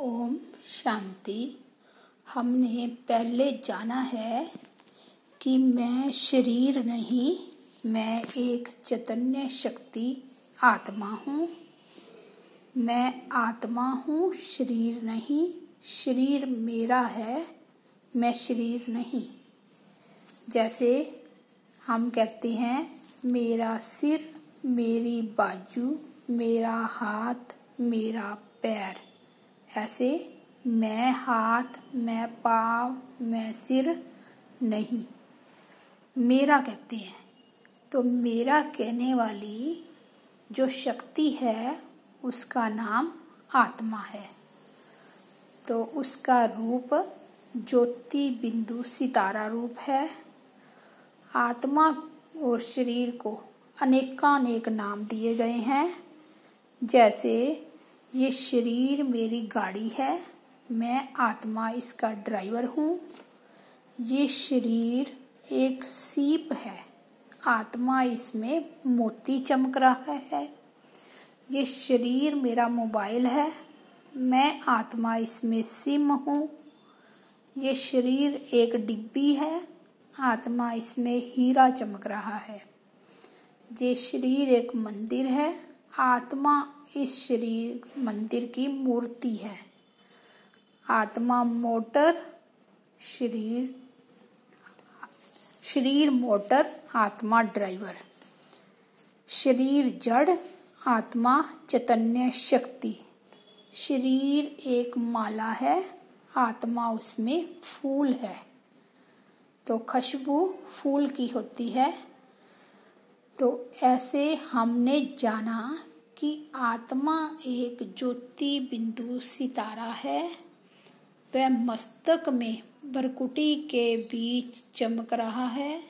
ओम शांति। हमने पहले जाना है कि मैं शरीर नहीं, मैं एक चैतन्य शक्ति आत्मा हूँ। मैं आत्मा हूँ, शरीर नहीं, शरीर मेरा है, मैं शरीर नहीं। जैसे हम कहते हैं, मेरा सिर, मेरी बाजू, मेरा हाथ, मेरा पैर। ऐसे मैं हाथ, मैं पाँव, मैं सिर नहीं। मेरा कहते हैं। तो मेरा कहने वाली जो शक्ति है, उसका नाम आत्मा है। तो उसका रूप ज्योति बिंदु सितारा रूप है। आत्मा और शरीर को अनेकानेक नाम दिए गए हैं। जैसे ये शरीर मेरी गाड़ी है। मैं आत्मा इसका ड्राइवर हूँ। ये शरीर एक सीप है। आत्मा इसमें मोती चमक रहा है। ये शरीर मेरा मोबाइल है। मैं आत्मा इसमें सिम हूँ। ये शरीर एक डिब्बी है। आत्मा इसमें हीरा चमक रहा है। ये शरीर एक मंदिर है। आत्मा इस शरीर मंदिर की मूर्ति है। आत्मा मोटर, शरीर शरीर मोटर, आत्मा ड्राइवर। शरीर जड़, आत्मा चैतन्य शक्ति। शरीर एक माला है, आत्मा उसमें फूल है। तो खुशबू फूल की होती है। तो ऐसे हमने जाना कि आत्मा एक ज्योति बिंदु सितारा है। वह मस्तक में बरकुटी के बीच चमक रहा है।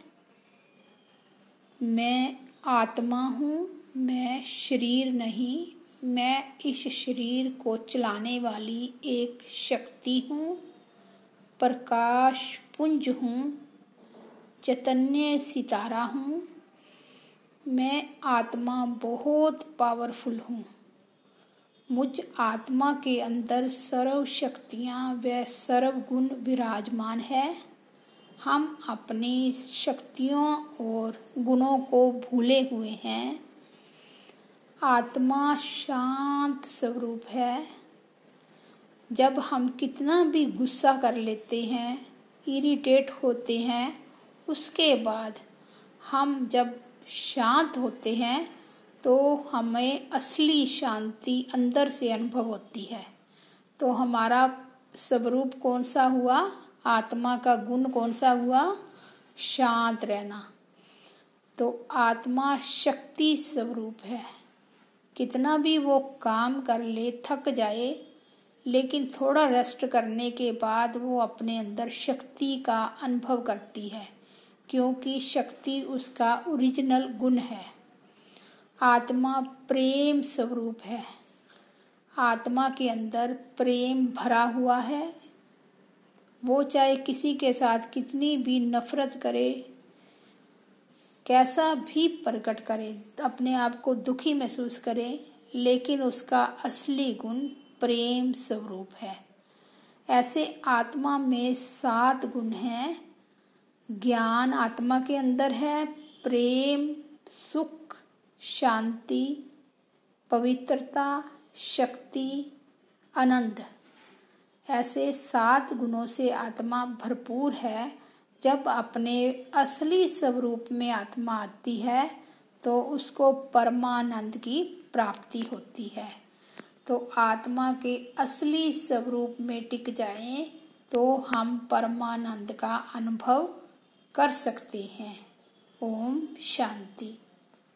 मैं आत्मा हूँ, मैं शरीर नहीं, मैं इस शरीर को चलाने वाली एक शक्ति हूँ। प्रकाश पुंज हूँ, चैतन्य सितारा हूँ। मैं आत्मा बहुत पावरफुल हूँ। मुझ आत्मा के अंदर सर्व शक्तियाँ व सर्व गुण विराजमान है। हम अपनी शक्तियों और गुणों को भूले हुए हैं। आत्मा शांत स्वरूप है। जब हम कितना भी गुस्सा कर लेते हैं इरिटेट होते हैं, उसके बाद हम जब शांत होते हैं तो हमें असली शांति अंदर से अनुभव होती है। तो हमारा स्वरूप कौन सा हुआ? आत्मा का गुण कौन सा हुआ? शांत रहना। तो आत्मा शक्ति स्वरूप है। कितना भी वो काम कर ले, थक जाए, लेकिन थोड़ा रेस्ट करने के बाद वो अपने अंदर शक्ति का अनुभव करती है। क्योंकि शक्ति उसका ओरिजिनल गुण है। आत्मा प्रेम स्वरूप है। आत्मा के अंदर प्रेम भरा हुआ है। वो चाहे किसी के साथ कितनी भी नफरत करे, कैसा भी प्रकट करे, अपने आप को दुखी महसूस करे, लेकिन उसका असली गुण प्रेम स्वरूप है। ऐसे आत्मा में सात गुण हैं। ज्ञान आत्मा के अंदर है, प्रेम, सुख, शांति, पवित्रता, शक्ति, आनंद। ऐसे सात गुणों से आत्मा भरपूर है। जब अपने असली स्वरूप में आत्मा आती है तो उसको परमानंद की प्राप्ति होती है। तो आत्मा के असली स्वरूप में टिक जाएँ तो हम परमानंद का अनुभव कर सकते हैं। ओम शांति।